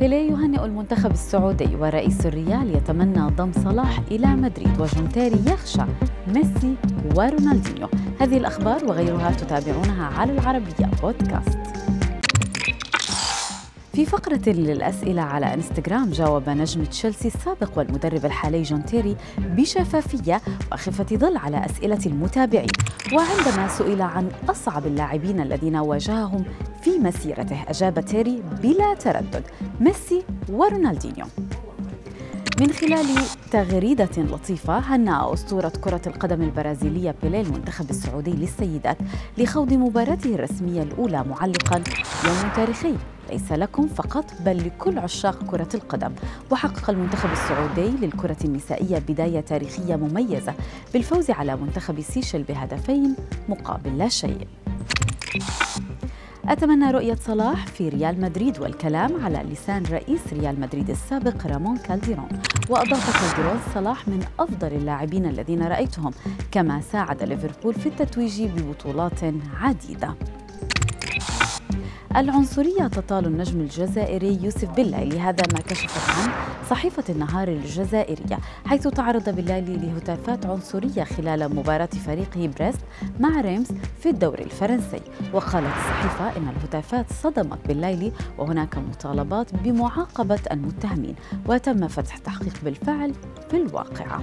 بيليه يهنئ المنتخب السعودي ورئيس الريال يتمنى ضم صلاح إلى مدريد وجونتيري يخشى ميسي ورونالدينيو. هذه الأخبار وغيرها تتابعونها على العربية بودكاست. في فقرة للأسئلة على إنستغرام جاوب نجم تشيلسي السابق والمدرب الحالي جون تيري بشفافية وخفة ظل على أسئلة المتابعين. وعندما سئل عن أصعب اللاعبين الذين واجههم في مسيرته أجاب تيري بلا تردد ميسي ورونالدينيو. من خلال تغريدة لطيفة هنأ أسطورة كرة القدم البرازيلية بيليه المنتخب السعودي للسيدات لخوض مباراته الرسمية الأولى معلقا يوم تاريخي. ليس لكم فقط بل لكل عشاق كرة القدم. وحقق المنتخب السعودي للكرة النسائية بداية تاريخية مميزة. بالفوز على منتخب سيشل بهدفين مقابل لا شيء. أتمنى رؤية صلاح في ريال مدريد والكلام على لسان رئيس ريال مدريد السابق رامون كالديرون. وأضاف كالديرون صلاح من أفضل اللاعبين الذين رأيتهم كما ساعد ليفربول في التتويج ببطولات عديدة. العنصرية تطال النجم الجزائري يوسف بالليلي هذا ما كشفت عنه صحيفة النهار الجزائرية حيث تعرض بالليلي لهتافات عنصرية خلال مباراة فريقه بريست مع ريمس في الدوري الفرنسي. وقالت الصحيفة إن الهتافات صدمت بالليلي وهناك مطالبات بمعاقبة المتهمين وتم فتح تحقيق بالفعل في الواقعة.